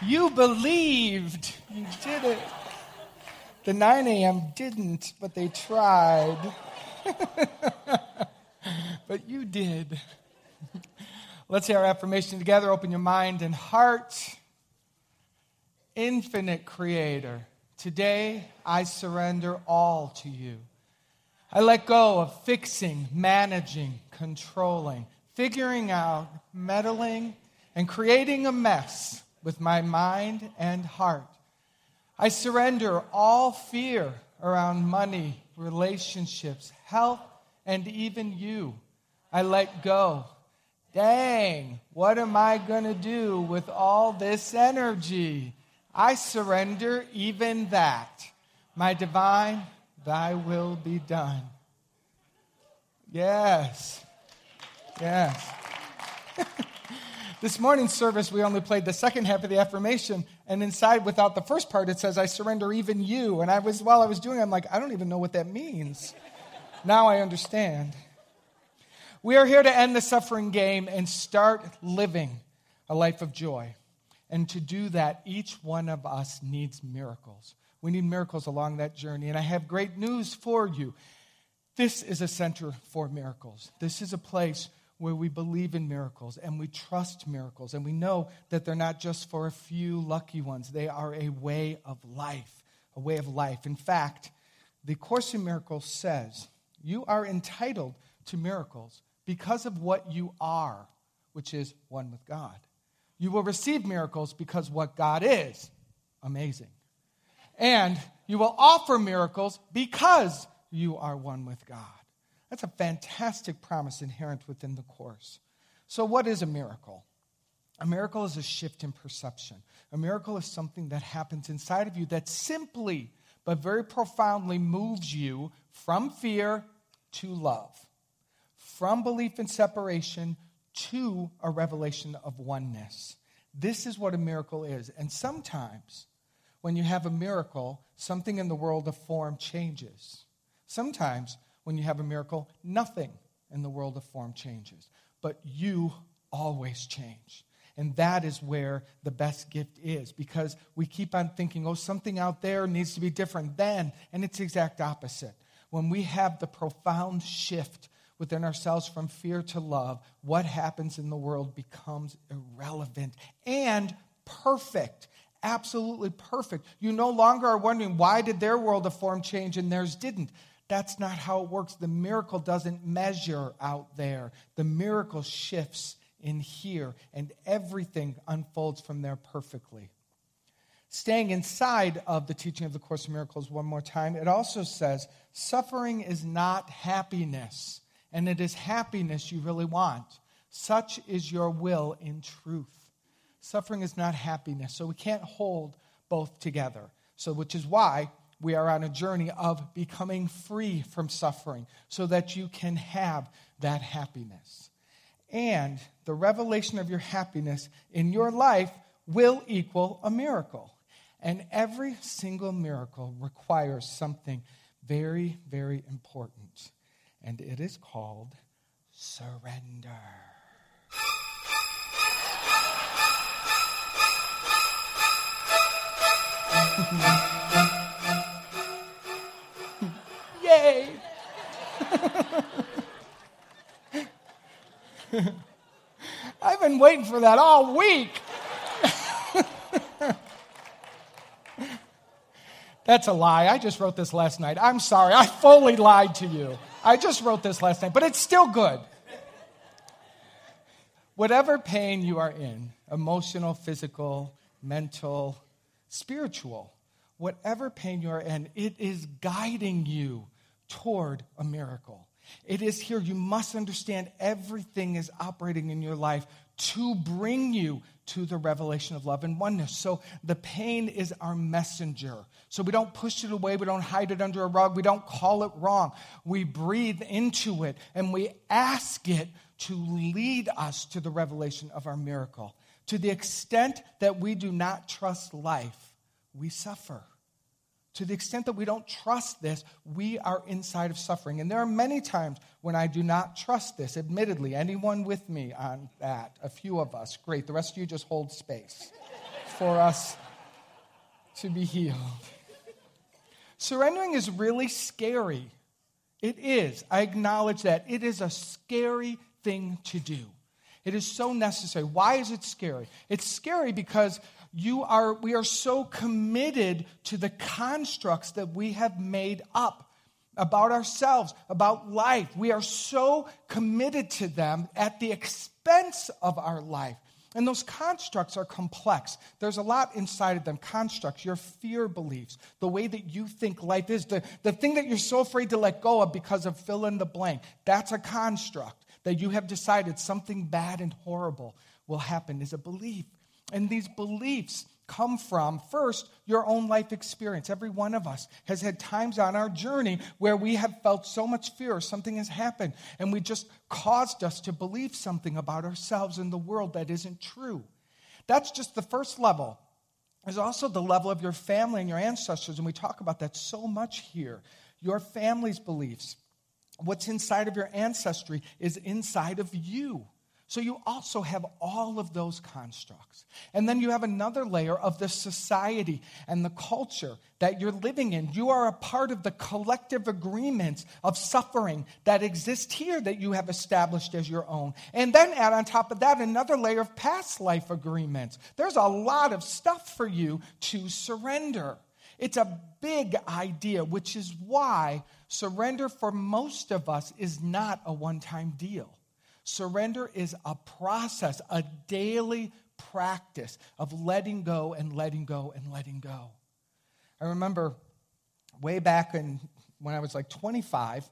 You believed. You did it. The 9 a.m. didn't, but they tried. but you did. Let's say our affirmation together. Open your mind and heart. Infinite Creator, today I surrender all to you. I let go of fixing, managing, controlling, figuring out, meddling, and creating a mess with my mind and heart. I surrender all fear around money, relationships, health, and even you. I let go. Dang, what am I going to do with all this energy? I surrender even that. My divine, thy will be done. Yes. Yes. This morning's service, we only played the second half of the affirmation, and inside, without the first part, it says, I surrender even you. And I was, while I was doing it, I'm like, I don't even know what that means. now I understand. We are here to end the suffering game and start living a life of joy. And to do that, each one of us needs miracles. We need miracles along that journey. And I have great news for you. This is a center for miracles. This is a place where we believe in miracles and we trust miracles. And we know that they're not just for a few lucky ones, they are a way of life. A way of life. In fact, the Course in Miracles says you are entitled to miracles because of what you are, which is one with God. You will receive miracles because what God is amazing. And you will offer miracles because you are one with God. That's a fantastic promise inherent within the Course. So, what is a miracle? A miracle is a shift in perception. A miracle is something that happens inside of you that simply but very profoundly moves you from fear to love, from belief in separation to a revelation of oneness. This is what a miracle is. And sometimes, when you have a miracle, something in the world of form changes. Sometimes, when you have a miracle, nothing in the world of form changes. But you always change. And that is where the best gift is because we keep on thinking, oh, something out there needs to be different then. And it's the exact opposite. When we have the profound shift within ourselves from fear to love, what happens in the world becomes irrelevant and perfect. Absolutely perfect. You no longer are wondering why did their world of form change and theirs didn't. That's not how it works. The miracle doesn't measure out there. The miracle shifts in here, and everything unfolds from there perfectly. Staying inside of the teaching of the Course of Miracles one more time, it also says suffering is not happiness and it is happiness you really want. Such is your will in truth. Suffering is not happiness, so we can't hold both together. So, which is why we are on a journey of becoming free from suffering so that you can have that happiness. And the revelation of your happiness in your life will equal a miracle. And every single miracle requires something very, very important and it is called surrender. I've been waiting for that all week. That's a lie. I just wrote this last night. I'm sorry. I fully lied to you. I just wrote this last night, but it's still good. Whatever pain you are in emotional, physical, mental, spiritual whatever pain you are in, it is guiding you toward a miracle. It is here. You must understand everything is operating in your life to bring you to the revelation of love and oneness. So the pain is our messenger. So we don't push it away, we don't hide it under a rug, we don't call it wrong. We breathe into it and we ask it to lead us to the revelation of our miracle. To the extent that we do not trust life, we suffer. To the extent that we don't trust this, we are inside of suffering. And there are many times when I do not trust this. Admittedly, anyone with me on that? A few of us. Great. The rest of you just hold space. for us to be healed. Surrendering is really scary. It is. I acknowledge that. It is a scary thing to do. It is so necessary. Why is it scary? It's scary because you are, we are so committed to the constructs that we have made up about ourselves, about life. We are so committed to them at the expense of our life. And those constructs are complex. There's a lot inside of them. Constructs, your fear beliefs, the way that you think life is, the, the thing that you're so afraid to let go of because of fill in the blank. That's a construct that you have decided something bad and horrible will happen is a belief. And these beliefs come from, first, your own life experience. Every one of us has had times on our journey where we have felt so much fear, something has happened, and we just caused us to believe something about ourselves and the world that isn't true. That's just the first level. There's also the level of your family and your ancestors, and we talk about that so much here. Your family's beliefs. What's inside of your ancestry is inside of you. So you also have all of those constructs. And then you have another layer of the society and the culture that you're living in. You are a part of the collective agreements of suffering that exist here that you have established as your own. And then add on top of that another layer of past life agreements. There's a lot of stuff for you to surrender. It's a big idea, which is why surrender for most of us is not a one time deal. Surrender is a process, a daily practice of letting go and letting go and letting go. I remember way back in, when I was like 25,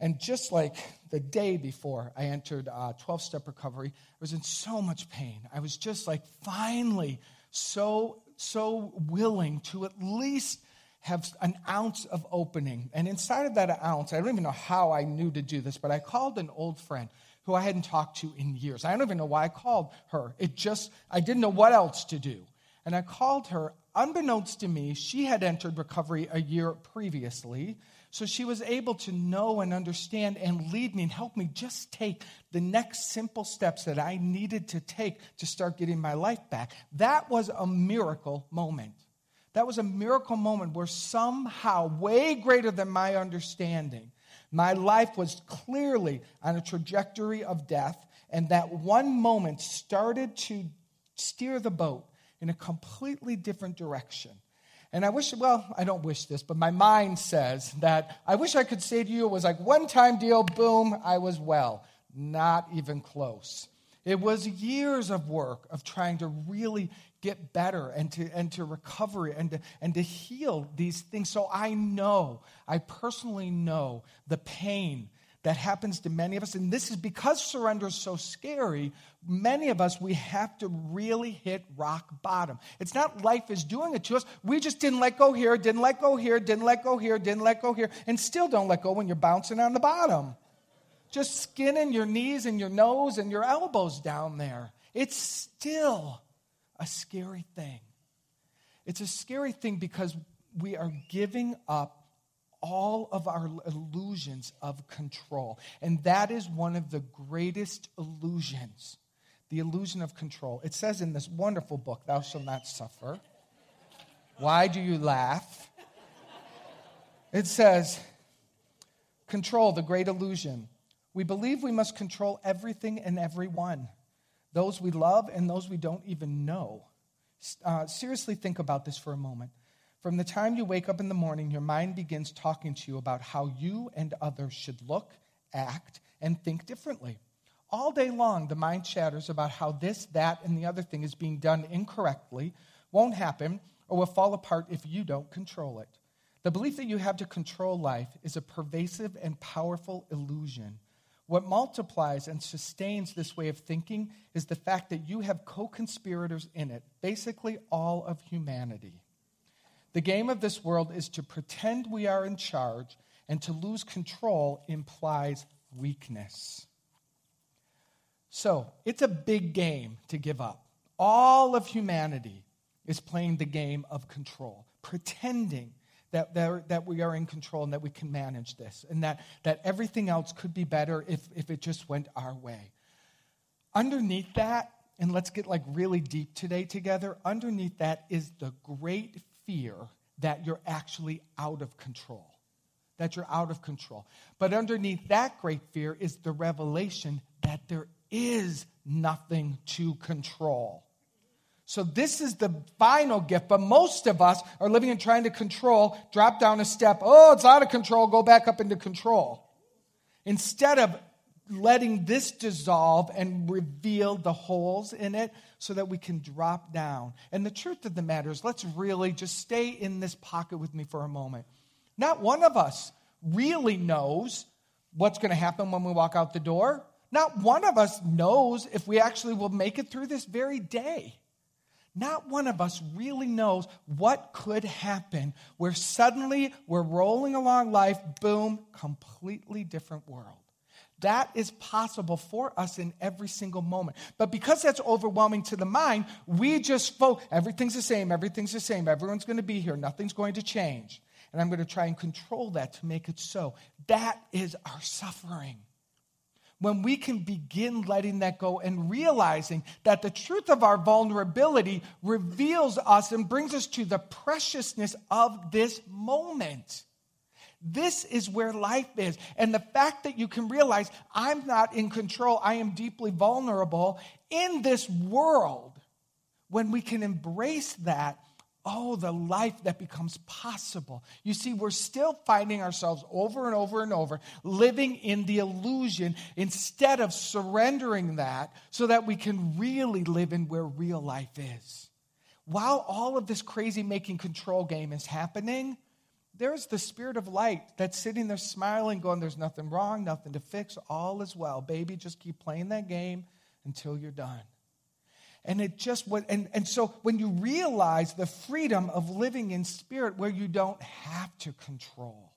and just like the day before I entered 12 uh, step recovery, I was in so much pain. I was just like finally so, so willing to at least have an ounce of opening. And inside of that ounce, I don't even know how I knew to do this, but I called an old friend who I hadn't talked to in years. I don't even know why I called her. It just, I didn't know what else to do. And I called her. Unbeknownst to me, she had entered recovery a year previously. So she was able to know and understand and lead me and help me just take the next simple steps that I needed to take to start getting my life back. That was a miracle moment. That was a miracle moment where somehow, way greater than my understanding, my life was clearly on a trajectory of death, and that one moment started to steer the boat in a completely different direction. And I wish, well, I don't wish this, but my mind says that I wish I could say to you it was like one time deal, boom, I was well. Not even close. It was years of work of trying to really get better and to, and to recover and to, and to heal these things. So I know, I personally know the pain that happens to many of us. And this is because surrender is so scary, many of us, we have to really hit rock bottom. It's not life is doing it to us. We just didn't let go here, didn't let go here, didn't let go here, didn't let go here, and still don't let go when you're bouncing on the bottom. Just skinning your knees and your nose and your elbows down there. It's still a scary thing. It's a scary thing because we are giving up all of our illusions of control. And that is one of the greatest illusions the illusion of control. It says in this wonderful book, Thou Shalt Not Suffer. Why do you laugh? It says, Control, the great illusion. We believe we must control everything and everyone those we love and those we don't even know. Uh, seriously, think about this for a moment. From the time you wake up in the morning, your mind begins talking to you about how you and others should look, act, and think differently. All day long, the mind chatters about how this, that, and the other thing is being done incorrectly, won't happen, or will fall apart if you don't control it. The belief that you have to control life is a pervasive and powerful illusion what multiplies and sustains this way of thinking is the fact that you have co conspirators in it, basically all of humanity. The game of this world is to pretend we are in charge, and to lose control implies weakness. So, it's a big game to give up. All of humanity is playing the game of control, pretending that, that we are in control and that we can manage this, and that, that everything else could be better if, if it just went our way. Underneath that and let's get like really deep today together, underneath that is the great fear that you're actually out of control. That you're out of control. But underneath that great fear is the revelation that there is nothing to control. So, this is the final gift, but most of us are living and trying to control, drop down a step, oh, it's out of control, go back up into control. Instead of letting this dissolve and reveal the holes in it so that we can drop down. And the truth of the matter is, let's really just stay in this pocket with me for a moment. Not one of us really knows what's going to happen when we walk out the door. Not one of us knows if we actually will make it through this very day. Not one of us really knows what could happen where suddenly we're rolling along life, boom, completely different world. That is possible for us in every single moment. But because that's overwhelming to the mind, we just focus, everything's the same, everything's the same, everyone's going to be here, nothing's going to change. And I'm going to try and control that to make it so. That is our suffering when we can begin letting that go and realizing that the truth of our vulnerability reveals us and brings us to the preciousness of this moment. This is where life is. And the fact that you can realize I'm not in control, I am deeply vulnerable in this world, when we can embrace that Oh, the life that becomes possible. You see, we're still finding ourselves over and over and over living in the illusion instead of surrendering that so that we can really live in where real life is. While all of this crazy making control game is happening, there's the spirit of light that's sitting there smiling, going, There's nothing wrong, nothing to fix, all is well. Baby, just keep playing that game until you're done. And it just and, and so when you realize the freedom of living in spirit where you don't have to control,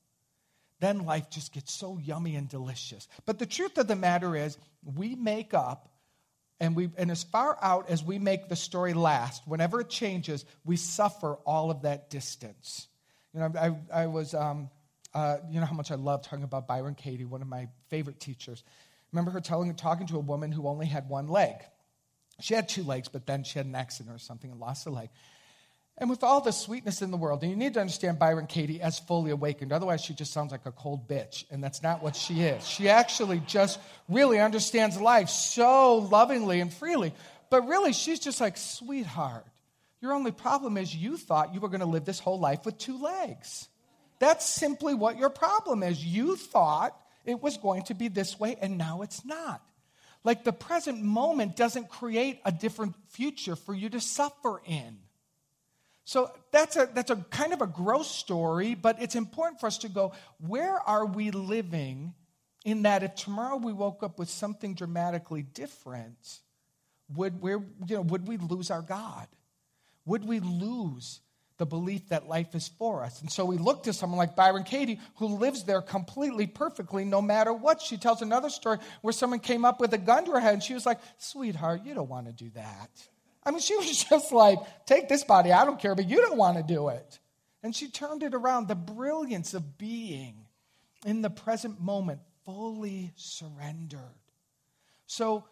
then life just gets so yummy and delicious. But the truth of the matter is, we make up, and, we, and as far out as we make the story last, whenever it changes, we suffer all of that distance. You know, I, I was, um, uh, you know how much I love talking about Byron Katie, one of my favorite teachers. Remember her telling, talking to a woman who only had one leg. She had two legs, but then she had an accident or something and lost a leg. And with all the sweetness in the world, and you need to understand Byron Katie as fully awakened, otherwise, she just sounds like a cold bitch, and that's not what she is. She actually just really understands life so lovingly and freely. But really, she's just like, sweetheart, your only problem is you thought you were going to live this whole life with two legs. That's simply what your problem is. You thought it was going to be this way, and now it's not. Like the present moment doesn't create a different future for you to suffer in. So that's a, that's a kind of a gross story, but it's important for us to go, where are we living in that if tomorrow we woke up with something dramatically different, would, you know, would we lose our God? Would we lose the belief that life is for us. And so we look to someone like Byron Katie, who lives there completely perfectly, no matter what. She tells another story where someone came up with a gun to her head, and she was like, Sweetheart, you don't want to do that. I mean, she was just like, Take this body, I don't care, but you don't want to do it. And she turned it around the brilliance of being in the present moment, fully surrendered. So,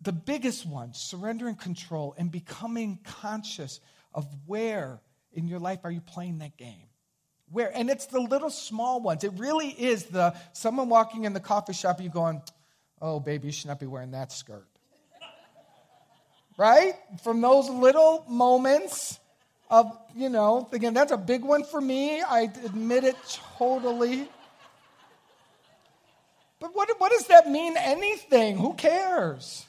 the biggest one, surrendering control and becoming conscious of where in your life are you playing that game? Where? And it's the little small ones. It really is the someone walking in the coffee shop, you going, oh, baby, you should not be wearing that skirt. right? From those little moments of, you know, again, that's a big one for me. I admit it totally. But what, what does that mean? Anything? Who cares?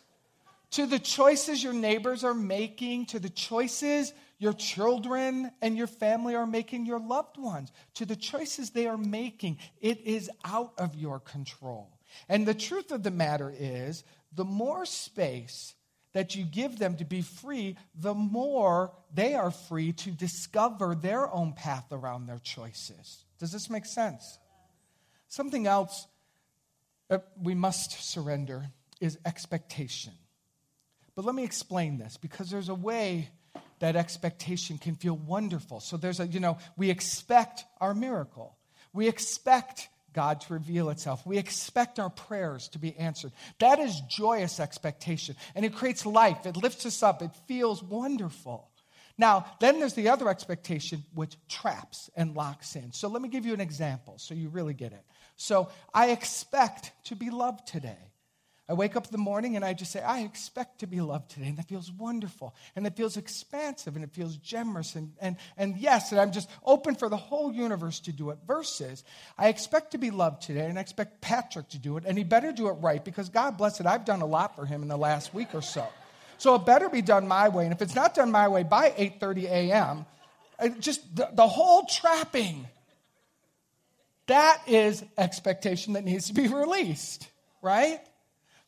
To the choices your neighbors are making, to the choices your children and your family are making, your loved ones, to the choices they are making. It is out of your control. And the truth of the matter is, the more space that you give them to be free, the more they are free to discover their own path around their choices. Does this make sense? Something else that we must surrender is expectation. But let me explain this because there's a way that expectation can feel wonderful. So there's a, you know, we expect our miracle. We expect God to reveal itself. We expect our prayers to be answered. That is joyous expectation. And it creates life, it lifts us up, it feels wonderful. Now, then there's the other expectation, which traps and locks in. So let me give you an example so you really get it. So I expect to be loved today. I wake up in the morning and I just say, I expect to be loved today. And that feels wonderful. And it feels expansive and it feels generous. And, and, and yes, and I'm just open for the whole universe to do it. Versus, I expect to be loved today and I expect Patrick to do it. And he better do it right because God bless it, I've done a lot for him in the last week or so. So it better be done my way. And if it's not done my way by 8.30 a.m., just the, the whole trapping, that is expectation that needs to be released, right?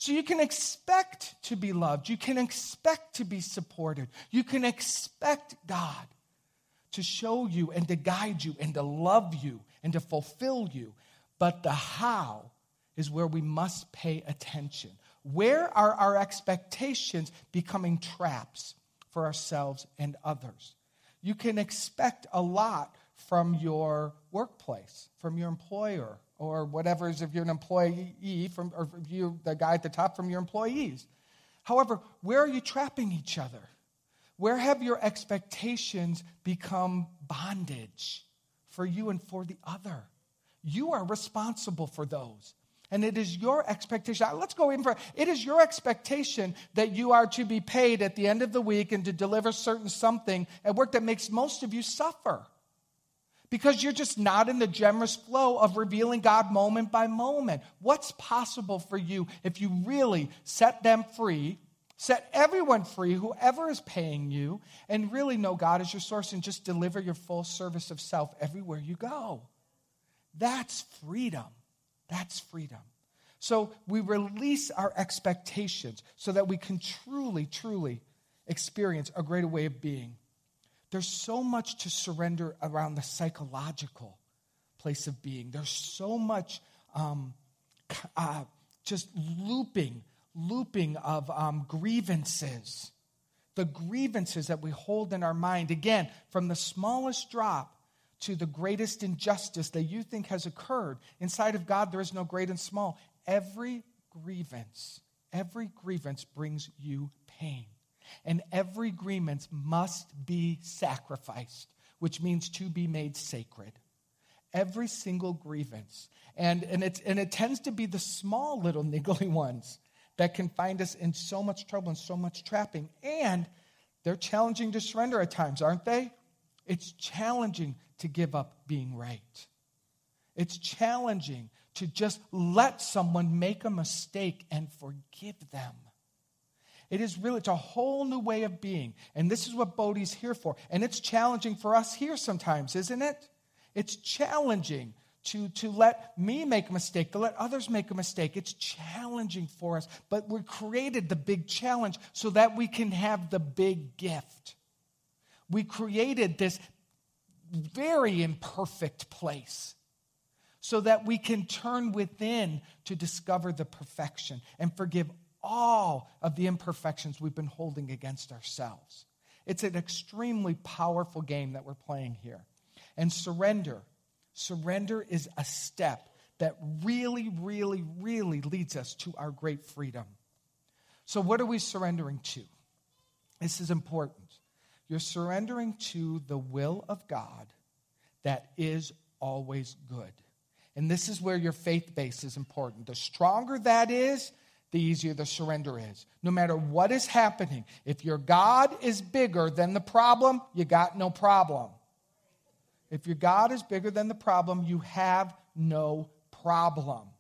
So you can expect to be loved. You can expect to be supported. You can expect God to show you and to guide you and to love you and to fulfill you. But the how is where we must pay attention. Where are our expectations becoming traps for ourselves and others? You can expect a lot from your workplace, from your employer, or whatever is if you're an employee from or you the guy at the top from your employees. However, where are you trapping each other? Where have your expectations become bondage for you and for the other? You are responsible for those. And it is your expectation. Let's go in for it is your expectation that you are to be paid at the end of the week and to deliver certain something at work that makes most of you suffer because you're just not in the generous flow of revealing God moment by moment. What's possible for you if you really set them free, set everyone free, whoever is paying you, and really know God as your source and just deliver your full service of self everywhere you go? That's freedom. That's freedom. So we release our expectations so that we can truly, truly experience a greater way of being. There's so much to surrender around the psychological place of being. There's so much um, uh, just looping, looping of um, grievances. The grievances that we hold in our mind, again, from the smallest drop to the greatest injustice that you think has occurred. Inside of God, there is no great and small. Every grievance, every grievance brings you pain and every grievance must be sacrificed, which means to be made sacred. Every single grievance. And, and, it's, and it tends to be the small little niggly ones that can find us in so much trouble and so much trapping. And they're challenging to surrender at times, aren't they? It's challenging to give up being right. It's challenging to just let someone make a mistake and forgive them. It is really, it's a whole new way of being. And this is what Bodhi's here for. And it's challenging for us here sometimes, isn't it? It's challenging to, to let me make a mistake, to let others make a mistake. It's challenging for us. But we created the big challenge so that we can have the big gift. We created this very imperfect place so that we can turn within to discover the perfection and forgive all of the imperfections we've been holding against ourselves. It's an extremely powerful game that we're playing here. And surrender, surrender is a step that really, really, really leads us to our great freedom. So, what are we surrendering to? This is important. You're surrendering to the will of God that is always good. And this is where your faith base is important. The stronger that is, the easier the surrender is. No matter what is happening, if your God is bigger than the problem, you got no problem. If your God is bigger than the problem, you have no problem.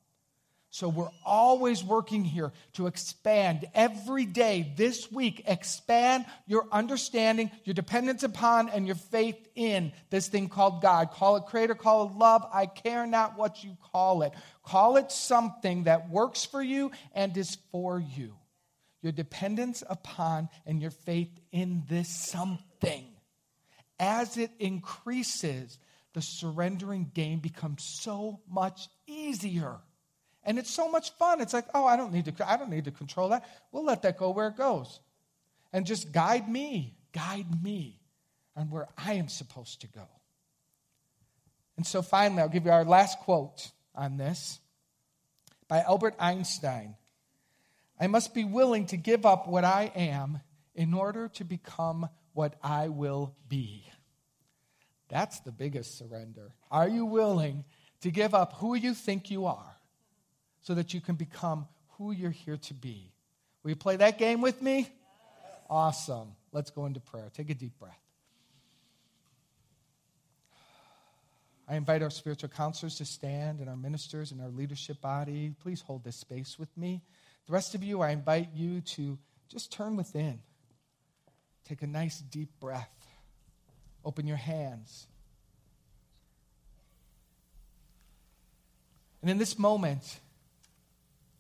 So we're always working here to expand every day, this week, expand your understanding, your dependence upon, and your faith in this thing called God. Call it creator, call it love. I care not what you call it. Call it something that works for you and is for you. Your dependence upon and your faith in this something. As it increases, the surrendering game becomes so much easier. And it's so much fun. It's like, oh, I don't need to, I don't need to control that. We'll let that go where it goes. And just guide me, guide me on where I am supposed to go. And so finally, I'll give you our last quote on this by Albert Einstein. I must be willing to give up what I am in order to become what I will be. That's the biggest surrender. Are you willing to give up who you think you are so that you can become who you're here to be? Will you play that game with me? Awesome. Let's go into prayer. Take a deep breath. I invite our spiritual counselors to stand and our ministers and our leadership body. Please hold this space with me. The rest of you, I invite you to just turn within. Take a nice deep breath. Open your hands. And in this moment,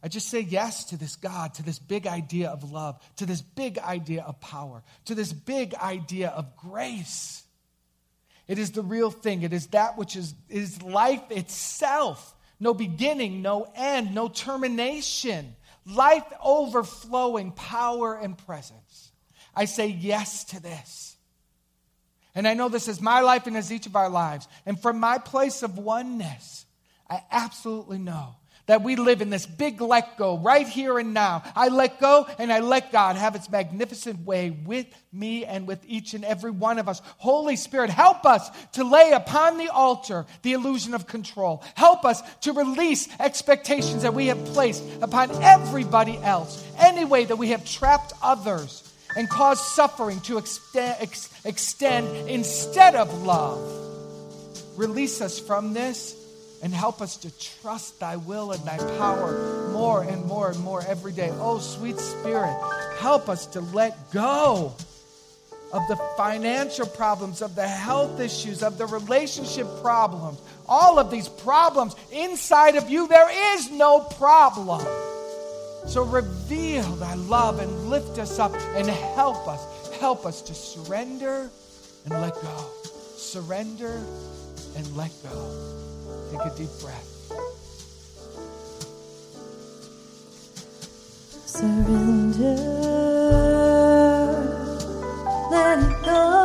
I just say yes to this God, to this big idea of love, to this big idea of power, to this big idea of grace. It is the real thing. It is that which is, is life itself. No beginning, no end, no termination. Life overflowing power and presence. I say yes to this. And I know this is my life and is each of our lives. And from my place of oneness, I absolutely know that we live in this big let go right here and now. I let go and I let God have its magnificent way with me and with each and every one of us. Holy Spirit, help us to lay upon the altar the illusion of control. Help us to release expectations that we have placed upon everybody else, any way that we have trapped others and caused suffering to extend, ex- extend instead of love. Release us from this and help us to trust thy will and thy power more and more and more every day. Oh, sweet Spirit, help us to let go of the financial problems, of the health issues, of the relationship problems. All of these problems inside of you, there is no problem. So reveal thy love and lift us up and help us. Help us to surrender and let go. Surrender and let go. Take a deep breath. Surrender, let it go.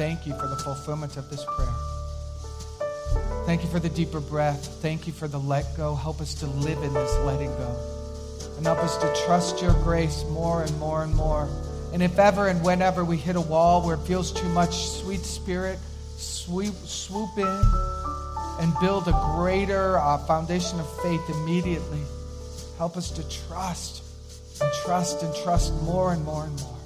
Thank you for the fulfillment of this prayer. Thank you for the deeper breath. Thank you for the let go. Help us to live in this letting go. And help us to trust your grace more and more and more. And if ever and whenever we hit a wall where it feels too much, sweet Spirit, sweep, swoop in and build a greater uh, foundation of faith immediately. Help us to trust and trust and trust more and more and more.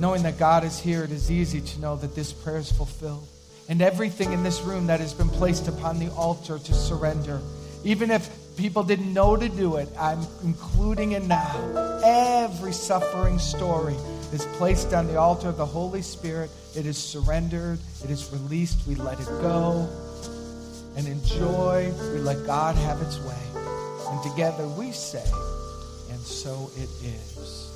Knowing that God is here, it is easy to know that this prayer is fulfilled. And everything in this room that has been placed upon the altar to surrender, even if people didn't know to do it, I'm including it now. Every suffering story is placed on the altar of the Holy Spirit. It is surrendered, it is released. We let it go. And in joy, we let God have its way. And together we say, and so it is.